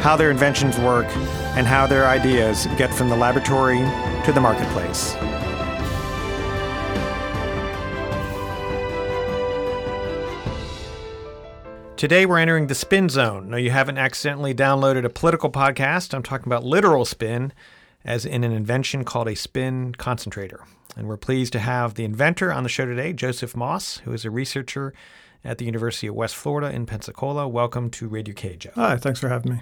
how their inventions work, and how their ideas get from the laboratory to the marketplace. Today we're entering the spin zone. No, you haven't accidentally downloaded a political podcast. I'm talking about literal spin, as in an invention called a spin concentrator. And we're pleased to have the inventor on the show today, Joseph Moss, who is a researcher at the University of West Florida in Pensacola. Welcome to Radio Cade, Joe. Hi, thanks for having me.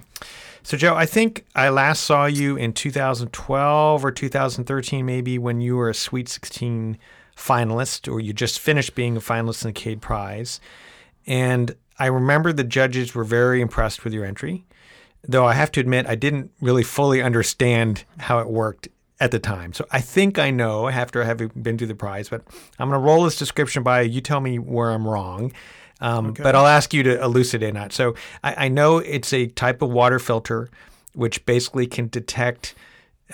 So, Joe, I think I last saw you in 2012 or 2013, maybe, when you were a Sweet 16 finalist, or you just finished being a finalist in the Cade Prize. And I remember the judges were very impressed with your entry, though I have to admit I didn't really fully understand how it worked at the time. So I think I know after having been through the prize, but I'm going to roll this description by you. Tell me where I'm wrong. Um, okay. But I'll ask you to elucidate that. So I, I, know it's a type of water filter which basically can detect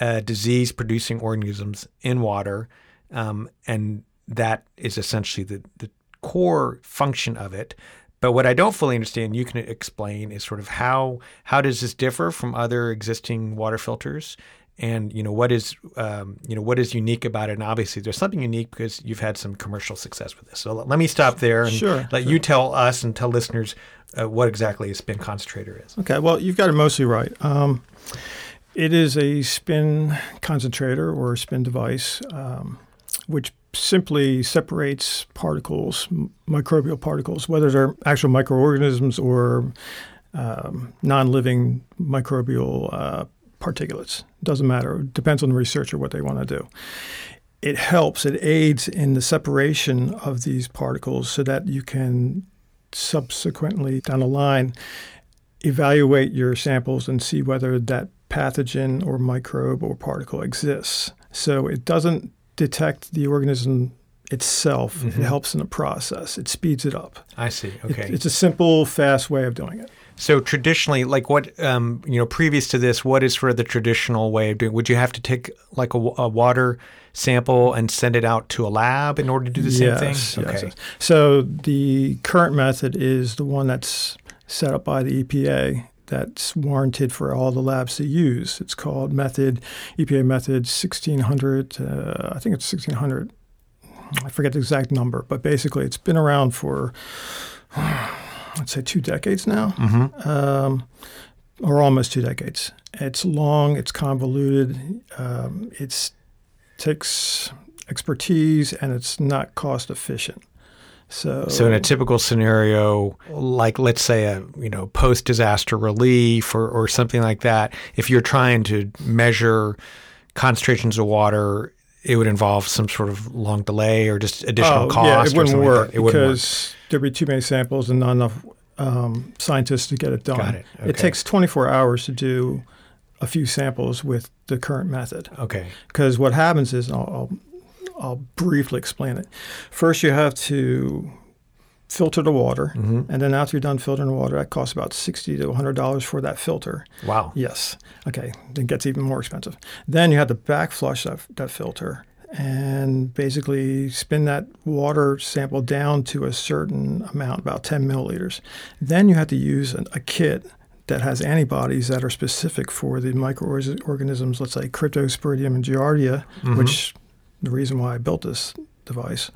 uh, disease producing organisms in water. Um, and that is essentially the, the core function of it. But what I don't fully understand, you can explain, is sort of how how does this differ from other existing water filters, and you know what is um, you know what is unique about it? And obviously there's something unique because you've had some commercial success with this. So let me stop there and sure, let sure. you tell us and tell listeners uh, what exactly a spin concentrator is. Okay well you've got it mostly right. Um, it is a spin concentrator or a spin device um, which simply separates particles microbial particles whether they're actual microorganisms or um, non-living microbial uh, particulates. Doesn't matter. It depends on the researcher what they want to do. It helps, it aids in the separation of these particles so that you can subsequently down the line evaluate your samples and see whether that pathogen or microbe or particle exists. So it doesn't detect the organism itself. Mm-hmm. It helps in the process. It speeds it up. I see. Okay. It, it's a simple, fast way of doing it. So traditionally, like what um, you know, previous to this, what is for the traditional way of doing? Would you have to take like a, a water sample and send it out to a lab in order to do the yes, same thing? Okay. Yes. So the current method is the one that's set up by the EPA that's warranted for all the labs to use. It's called method EPA method 1600. Uh, I think it's 1600. I forget the exact number, but basically it's been around for I'd say two decades now, mm-hmm. um, or almost two decades. It's long, it's convoluted, um, it takes expertise, and it's not cost efficient. So, so in a typical scenario, like let's say a you know post disaster relief or, or something like that, if you're trying to measure concentrations of water it would involve some sort of long delay or just additional oh, cost. Yeah, it wouldn't work like it because wouldn't there'd be too many samples and not enough um, scientists to get it done. Got it. Okay. It takes 24 hours to do a few samples with the current method. Okay. Because what happens is, I'll, I'll, I'll briefly explain it. First, you have to filter the water, mm-hmm. and then after you're done filtering the water, that costs about sixty to hundred dollars for that filter. Wow. Yes. Okay. Then it gets even more expensive. Then you have to back flush that, that filter and basically spin that water sample down to a certain amount, about 10 milliliters. Then you have to use an, a kit that has antibodies that are specific for the microorganisms, let's say Cryptosporidium and Giardia, mm-hmm. which the reason why I built this device.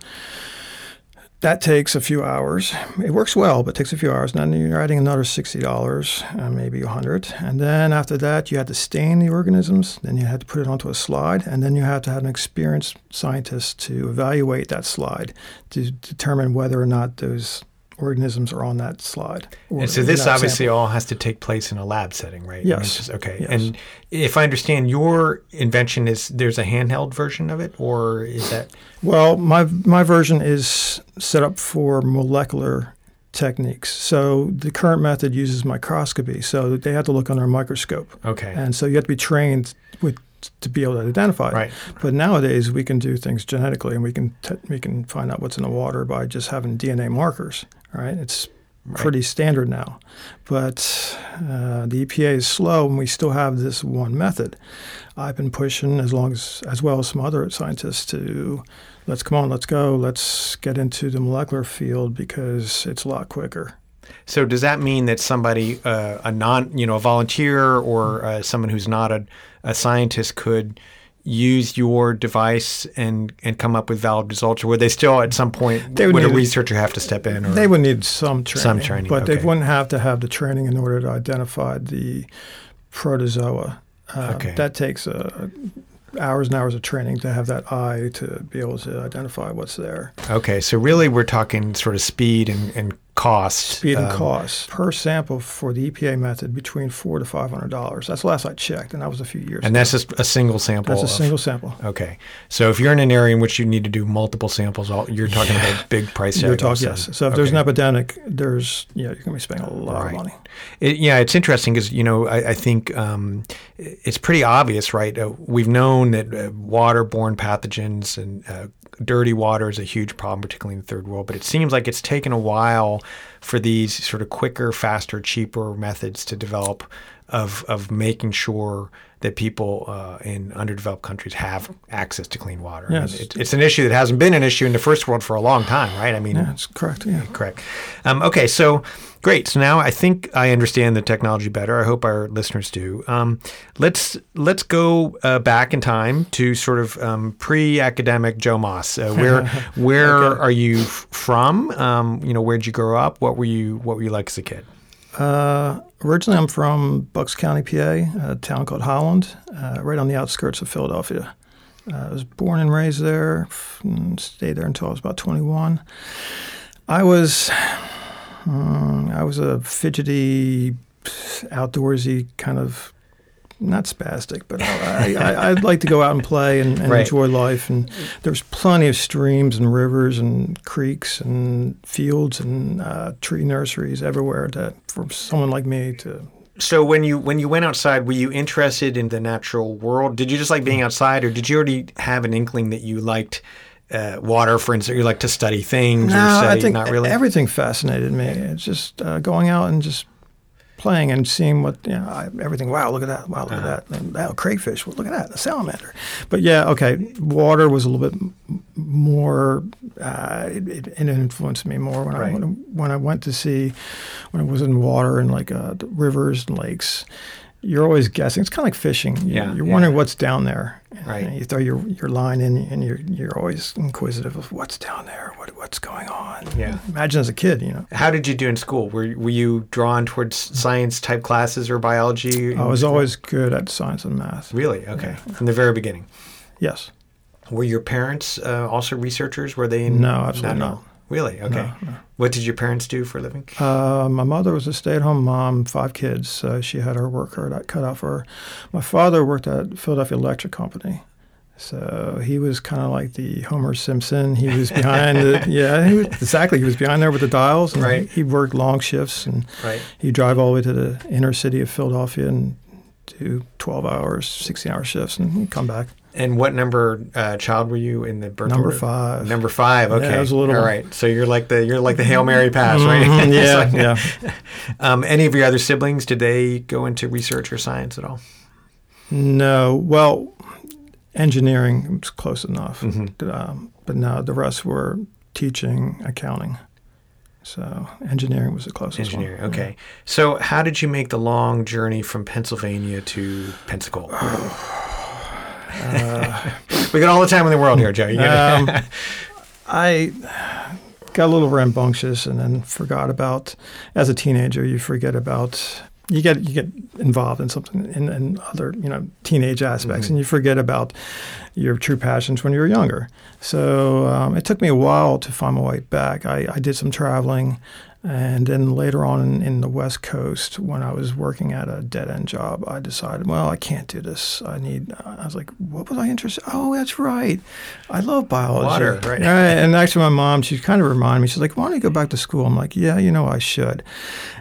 That takes a few hours. It works well, but takes a few hours. And then you're adding another sixty dollars, uh, maybe a hundred. And then after that, you had to stain the organisms. Then you had to put it onto a slide, and then you had to have an experienced scientist to evaluate that slide to determine whether or not those organisms are on that slide. and so this obviously sample. all has to take place in a lab setting, right? Yes. I mean, just, okay. Yes. And if I understand, your invention is there's a handheld version of it, or is that? Well, my my version is set up for molecular techniques. So the current method uses microscopy, so they have to look under a microscope. Okay. And so you have to be trained with to be able to identify it. Right. But nowadays we can do things genetically, and we can t- we can find out what's in the water by just having DNA markers. Right, it's pretty standard now. But uh, the EPA is slow, and we still have this one method. I've been pushing as long as as well as some other scientists to let's come on, let's go, let's get into the molecular field because it's a lot quicker. So does that mean that somebody, uh, a non, you know, a volunteer or uh, someone who's not a, a scientist could use your device and and come up with valid results, or would they still at some point They would would, a researcher have to step in? Or, They would need some training, Some training, but okay. they wouldn't have to have the training in order to identify the protozoa. Uh, Okay. That takes uh, hours and hours of training to have that eye to be able to identify what's there. okay, so really we're talking sort of speed and, and cost. Speed and um, cost per sample for the EPA method between four to five hundred dollars. That's the last I checked, and that was a few years. Ago. And ago. that's just a single sample. that's a of- single sample. Okay, so if you're in an area in which you need to do multiple samples, all, you're talking about big price. You're all of a talking yes. So if there's an epidemic, there's yeah, you're going to be spending a lot Right. of money. It, yeah, it's interesting because you know I, I think um, it's pretty obvious, right? Uh, we've known that uh, waterborne pathogens and uh, dirty water is a huge problem, particularly in the third world. But it seems like it's taken a while for these sort of quicker, faster, cheaper methods to develop of of making sure that people uh, in underdeveloped countries have access to clean water. Yes. it, it's an issue that hasn't been an issue in the first world for a long time, right? I mean, Yeah, that's correct. Yeah. Correct. Um, okay, so great. So now I think I understand the technology better. I hope our listeners do. Um, let's let's go uh, back in time to sort of um, pre-academic Joe Moss. Uh, where where are you from? Um, you know, where'd you grow up? What were you What were you like as a kid? Uh, originally, I'm from Bucks County, PA, a town called Holland, uh, right on the outskirts of Philadelphia. Uh, I was born and raised there, and stayed there until I was about 21. I was, mm, I was a fidgety, outdoorsy kind of, not spastic, but I, I, I'd like to go out and play and, and Right. enjoy life. And there's plenty of streams and rivers and creeks and fields and uh, tree nurseries everywhere that for someone like me to So when you when you went outside, were you interested in the natural world? Did you just like being outside, or did you already have an inkling that you liked uh, water, for instance? You like to study things, or no, study I think not really. everything fascinated me. It's just uh, going out and just playing and seeing what you know I, everything. Wow, look at that! Wow, look Uh-huh. at that! And, wow, crayfish! Well, look at that! The salamander. But yeah, okay, water was a little bit more. Uh, it, it, it influenced me more when Right. I when, I- when I went to see when I was in water and like uh, the rivers and lakes. You're always guessing. It's kind of like fishing. You, Yeah, you're yeah. wondering what's down there. Right. And you throw your, your line in, and you're you're always inquisitive of what's down there, what what's going on. Yeah. Imagine as a kid, you know. How did you do in school? Were were you drawn towards science type classes or biology? I was always good at science and math. really okay from the very beginning. Yes. Were your parents uh, also researchers? Were they in? No, absolutely not. Really? Okay. What did your parents do for a living? Uh, my mother was a stay-at-home mom, five kids. So she had her work cut out- for her. My father worked at Philadelphia Electric Company. So he was kind of like the Homer Simpson. He was behind the yeah, he was, exactly. He was behind there with the dials, and Right. he worked long shifts, and Right. he'd drive all the way to the inner city of Philadelphia and do twelve hours, sixteen hour shifts, and he'd come back. And what number uh, child were you in the birth Number order? five. Number five. Okay. I was a little- All right. So you're like the you're like the hail mary pass, right? Mhm, It's yeah, like- yeah. Um, any of your other siblings did they go into research or science at all? No, well, engineering was close enough, Mm-hmm. um, but no, the rest were teaching, accounting. So engineering was the closest Engineering. one. Okay. So how did you make the long journey from Pennsylvania to Pensacola? we got all the time in the world here, Joe. Um, I got a little rambunctious and then forgot about. As a teenager, you forget about. You get you get involved in something in, in other you know teenage aspects, and you forget about your true passions when you were younger. So um, it took me a while to find my way back. I, I did some traveling, and then later on in, in the West Coast, when I was working at a dead end job, I decided, well, I can't do this. I need. I was like, what was I interested? Oh, that's right. I love biology. Water, right. And actually, my mom, she kind of reminded me. She's like, why don't you go back to school? I'm like, yeah, you know, I should.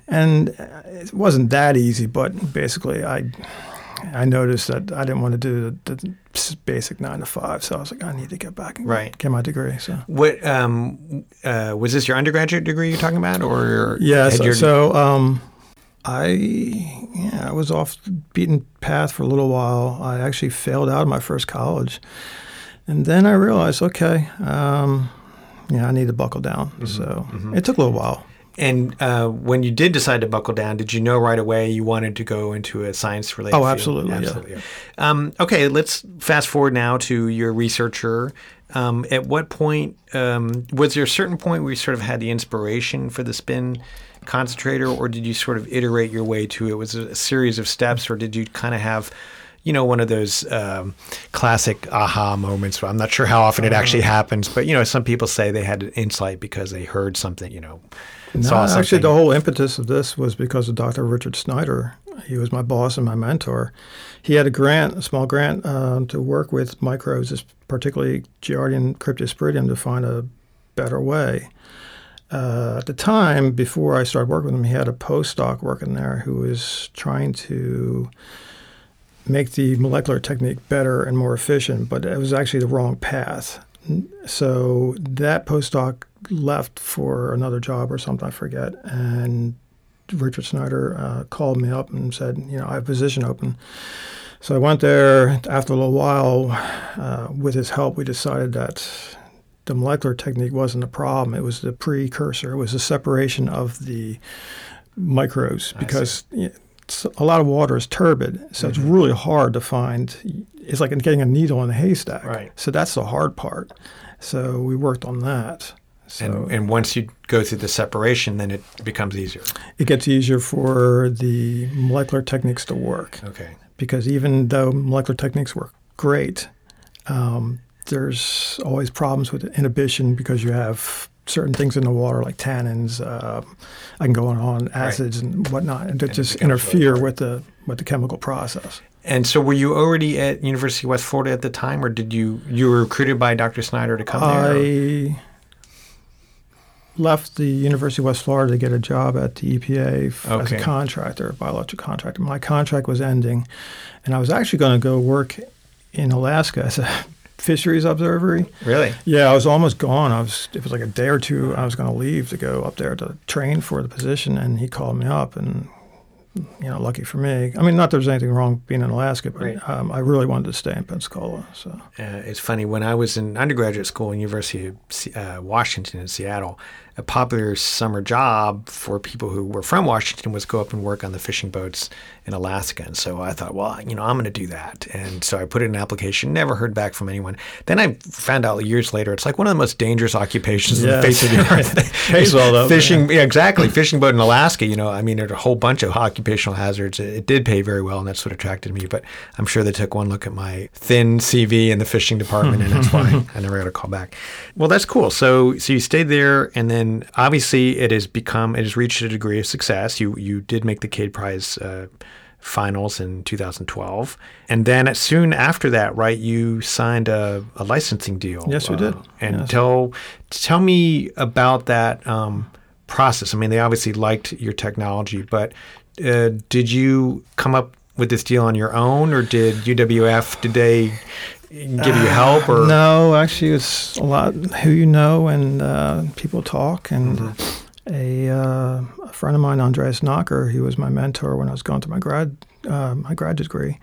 And it wasn't that easy, but basically, I I noticed that I didn't want to do the, the basic nine to five, so I was like, I need to get back and Right. get my degree. So What um, uh, was this your undergraduate degree you're talking about, or yeah, had so, your- so um, I yeah I was off the beaten path for a little while. I actually failed out of my first college, and then I realized, okay, um, yeah, I need to buckle down. Mm-hmm. So it took a little while. And uh, when you did decide to buckle down, did you know right away you wanted to go into a science related? Oh, field? absolutely, yeah. absolutely. Um, okay, let's fast forward now to your researcher. Um, at what point um, was there a certain point where you sort of had the inspiration for the spin concentrator, or did you sort of iterate your way to it? Was it a series of steps, or did you kind of have you know, one of those um, classic aha moments. I'm not sure how often it actually Uh-huh. happens, but you know, some people say they had an insight because they heard something, you know, No, saw something. actually, the whole impetus of this was because of Dr. Richard Snyder. He was my boss and my mentor. He had a grant, a small grant, um, to work with microbes, particularly Giardium cryptosporidium, to find a better way. Uh, at the time, before I started working with him, he had a postdoc working there who was trying to make the molecular technique better and more efficient, but it was actually the wrong path. So that postdoc left for another job or something, I forget. And Richard Snyder uh, called me up and said, you know, I have a position open. So I went there. After a little while, uh, with his help, we decided that the molecular technique wasn't the problem. It was the precursor. It was the separation of the microbes because you know, it's- a lot of water is turbid, so it's really hard to find. It's like getting a needle in a haystack. Right. So that's the hard part. So we worked on that. So and, and once you go through the separation, then it becomes easier. it gets easier for the molecular techniques to work Okay. because even though molecular techniques work great, um, there's always problems with inhibition because you have certain things in the water like tannins. Um, I can go on on acids and whatnot, and that just becomes really interfere with the with the chemical process. And so, were you already at University of West Florida at the time, or did you you were recruited by Dr. Snyder to come there? Left the University of West Florida to get a job at the EPA f- as a contractor, a biological contractor. My contract was ending, and I was actually going to go work in Alaska as a fisheries observatory. Really? Yeah, I was almost gone. I was it was like a day or two. I was going to leave to go up there to train for the position, and he called me up, and you know, lucky for me. I mean, not that there's anything wrong being in Alaska, but Right. um, I really wanted to stay in Pensacola. So Uh, it's funny when I was in undergraduate school in University of uh, Washington in Seattle. A popular summer job for people who were from Washington was go up and work on the fishing boats in Alaska. And so I thought, well, you know, I'm going to do that. And so I put in an application. Never heard back from anyone. Then I found out years later it's like one of the most dangerous occupations on the face of the earth. Pays well, though. Fishing, yeah, exactly. Fishing boat in Alaska. You know, I mean, there's a whole bunch of occupational hazards. It, it did pay very well, and that's what attracted me. But I'm sure they took one look at my thin CV in the fishing department, and that's why I never got a call back. Well, that's cool. So, so you stayed there, and then obviously it has become, it has reached a degree of success. You you did make the Cade Prize. Uh, finals in 2012 and then soon after that right you signed a, a licensing deal Yes, we did. Uh, and Yes. tell tell me about that um, process. I mean, they obviously liked your technology, but uh, did you come up with this deal on your own, or did UWF did they give you help? Or No, actually, it's a lot who you know and uh, people talk. And a, uh, a friend of mine, Andreas Nocker, he was my mentor when I was going to my grad uh, my graduate degree.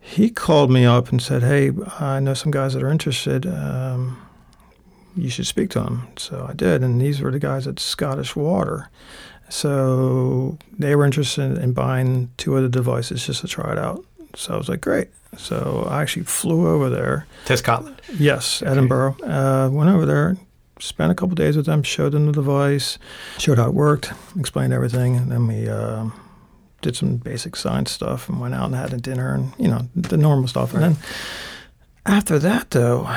He called me up and said, "Hey, I know some guys that are interested. Um, you should speak to them." So I did, and these were the guys at Scottish Water. So they were interested in buying two of the devices just to try it out. So I was like, "Great." So I actually flew over there. to Scotland? Yes, Edinburgh. Uh, went over there, spent a couple days with them, showed them the device, showed how it worked, explained everything, and then we uh, did some basic science stuff and went out and had a dinner and you know the normal stuff. And then after that, though,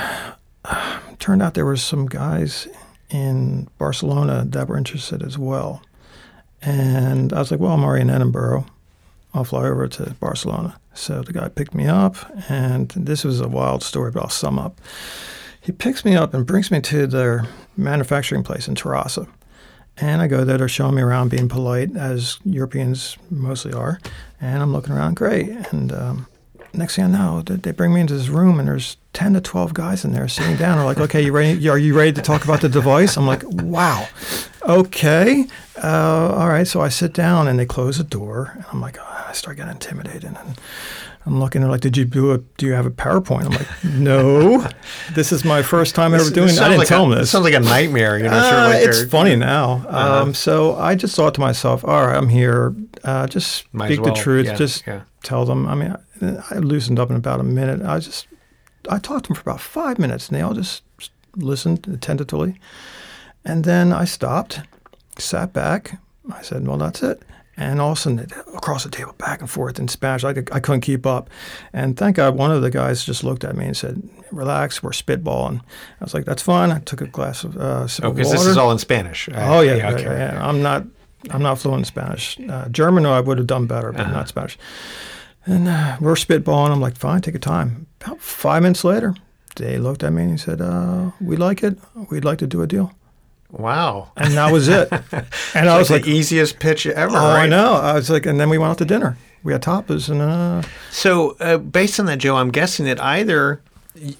turned out there were some guys in Barcelona that were interested as well. And I was like, well, I'm already in Edinburgh. I'll fly over to Barcelona. So the guy picked me up, and this was a wild story, but I'll sum up. He picks me up and brings me to their manufacturing place in Terrassa. And I go there, they're showing me around, being polite, as Europeans mostly are. And I'm looking around, great. And um, next thing I know, they bring me into this room, and there's 10 to 12 guys in there sitting down. They're like, okay, you ready? Are you ready to talk about the device? I'm like, wow, okay. Uh, all right. So I sit down, and they close the door. And I'm like, I start getting intimidated. And I'm looking, they're like, did you do a, do you have a PowerPoint? I'm like, no, this is my first time ever doing This. I didn't like tell a, them this. Sounds like a nightmare. You know, sort of Uh, like it's funny now. Uh-huh. Um, so I just thought to myself, all right, I'm here. Uh, just Might speak well, the truth. yeah, just yeah. tell them. I mean, I, I loosened up in about a minute. I just, I talked to them for about five minutes, and they all just listened attentively. And then I stopped, sat back. I said, well, that's it. And all of a sudden, across the table, back and forth in Spanish, I, I couldn't keep up. And thank God, one of the guys just looked at me and said, "Relax, we're spitballing." I was like, "That's fine." I took a glass of uh, sip Oh, because this is all in Spanish. Oh yeah, yeah, okay, yeah, okay. I'm not. I'm not fluent in Spanish. Uh, German, I would have done better, but Uh-huh. not Spanish. And uh, we're spitballing. I'm like, fine, take your time. About five minutes later, they looked at me and he said, uh, "We like it. We'd like to do a deal." Wow. And that was it. And I was like the easiest pitch ever. "Oh, right? I know." I was like, and then we went out to dinner. We had tapas and uh, So, uh, based on that, Joe, I'm guessing that either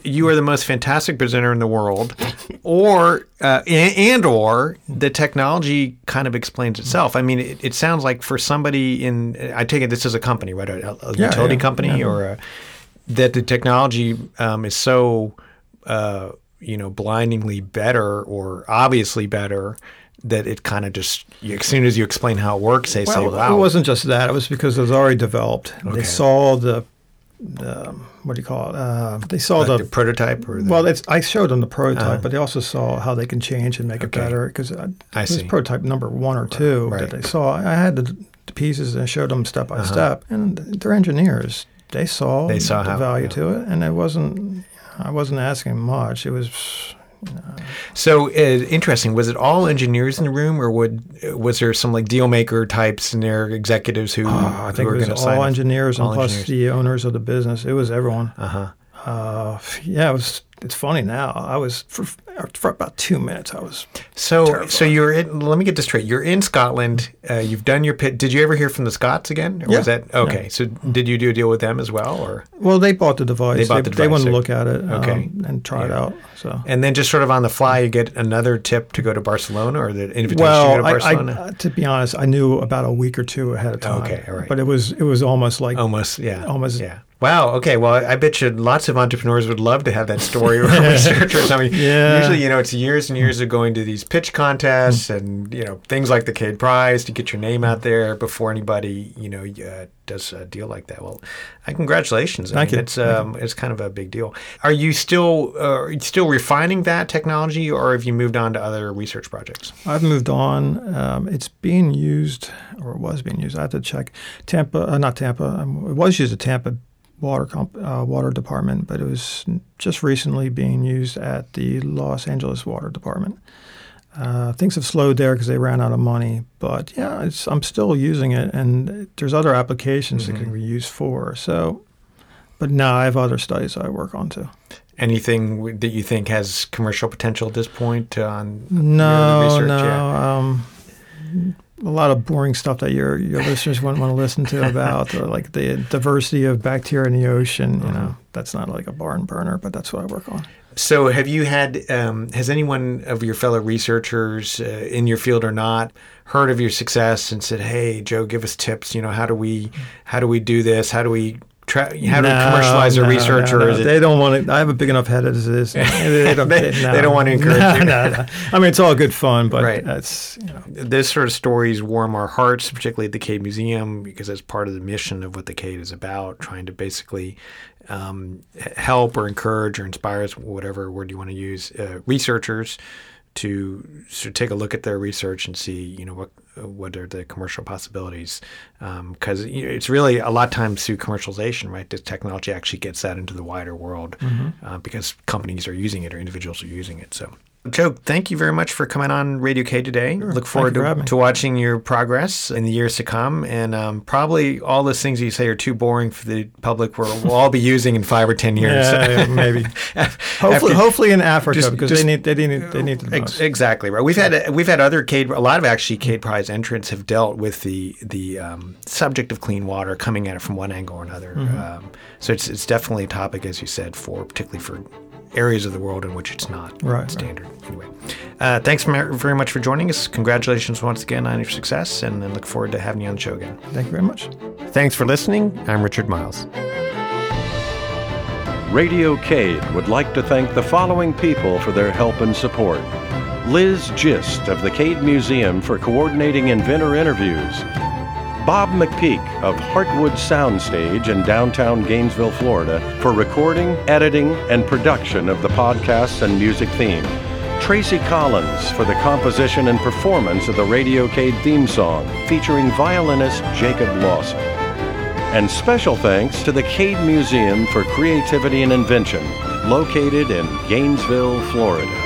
you are the most fantastic presenter in the world, or uh, and, and or the technology kind of explains itself. I mean, it, it sounds like for somebody in, I take it this is a company, right, a, a Yeah, utility yeah, company, yeah. or a, that the technology um, is so, uh, you know, blindingly better or obviously better. That it kind of just you, as soon as you explain how it works, they say, well, "Wow, it wasn't just that. It was because it was already developed. Okay. They saw the, the what do you call it? Uh, they saw like the the prototype." Or the, Well, it's, I showed them the prototype, Uh-huh. but they also saw how they can change and make Okay. it better because it I was see. prototype number one or two Right. that they saw. I had the, the pieces and showed them step by Uh-huh. step, and they're engineers. They saw, They saw the how- value yeah. to it, and it wasn't. I wasn't asking much. It was. So uh, interesting. Was it all engineers in the room, or would was there some like deal maker types and their executives who, Uh, I who think were it was going to sign? all engineers and plus engineers. the owners of the business. It was everyone. Uh huh. Uh, yeah, it was. It's funny now. I was for, for about two minutes. I was So so you're in. Let me get this straight. You're in Scotland. Uh, you've done your pit. Did you ever hear from the Scots again? Or Yeah. Was that okay? So did you do a deal with them as well, or Well, they bought the device. They bought the They device, wanted to look at it um, Okay. and try it out. So. and then just sort of on the fly, you get another tip to go to Barcelona, or the invitation to go to I, Barcelona. I, uh, to be honest, I knew about a week or two ahead of time. Okay, all right. But it was it was almost like Almost, yeah. Almost- yeah. Wow. Okay. Well, I bet you lots of entrepreneurs would love to have that story or research or something. Yeah. usually, you know, it's years and years of going to these pitch contests and, you know, things like the Cade Prize to get your name out there before anybody, you know, uh, does a deal like that. Well, uh, congratulations. I Thank mean, you. It's, um, it's kind of a big deal. Are you still, uh, are you still refining that technology or have you moved on to other research projects? I've moved on. Um, it's being used, or it was being used. I have to check. Tampa, uh, not Tampa. Um, it was used at Tampa Water comp, uh, Water Department, but it was just recently being used at the Los Angeles Water Department. Uh, things have slowed there because they ran out of money, but yeah, it's, I'm still using it, and there's other applications Mm-hmm. it can be used for. So, but now I have other studies I work on too. Anything that you think has commercial potential at this point on No, research? no. Yeah. Um, a lot of boring stuff that your your listeners wouldn't want to listen to about, or like the diversity of bacteria in the ocean. You Uh-huh. know, that's not like a barn burner, but that's what I work on. So, have you had, um, has anyone of your fellow researchers uh, in your field or not heard of your success and said, "Hey, Joe, give us tips. You know, how do we, how do we do this? How do we, tra- how No, commercialize our no, research?" no, or is it, They don't want to. I have a big enough head as it is. They don't, They- they don't want to encourage no. No, no. I mean, it's all good fun, but Right. that's you know. this sort of stories warm our hearts, particularly at the Cade Museum, because that's part of the mission of what the Cade is about, trying to basically um, help or encourage or inspire, whatever word you want to use, uh, researchers to sort of take a look at their research and see, you know, what what are the commercial possibilities? Because know, it's really a lot of times through commercialization, right? This technology actually gets that into the wider world uh, because companies are using it or individuals are using it. So. Joe, thank you very much for coming on Radio Cade today. Sure. Look forward to, to, watching your progress in the years to come. And um, probably all those things you say are too boring for the public. We'll, we'll all be using in five or ten years. yeah, yeah maybe. hopefully, hopefully in Africa just, because just, they need they need they need most. Exactly right. We've had we've had other Cade. A lot of actually Cade Prize entrants have dealt with the the um, subject of clean water coming at it from one angle or another. Mm-hmm. Um, so it's it's definitely a topic, as you said, for particularly for areas of the world in which it's not right, standard. Right. Anyway, uh, thanks very much for joining us. Congratulations once again on your success, and I look forward to having you on the show again. Thank you very much. Thanks for listening. I'm Richard Miles. Radio Cade would like to thank the following people for their help and support. Liz Gist of the Cade Museum for coordinating inventor interviews. Bob McPeek of Heartwood Soundstage in downtown Gainesville, Florida, for recording, editing, and production of the podcasts and music theme. Tracy Collins for the composition and performance of the Radio Cade theme song featuring violinist Jacob Lawson. And special thanks to the Cade Museum for Creativity and Invention, located in Gainesville, Florida.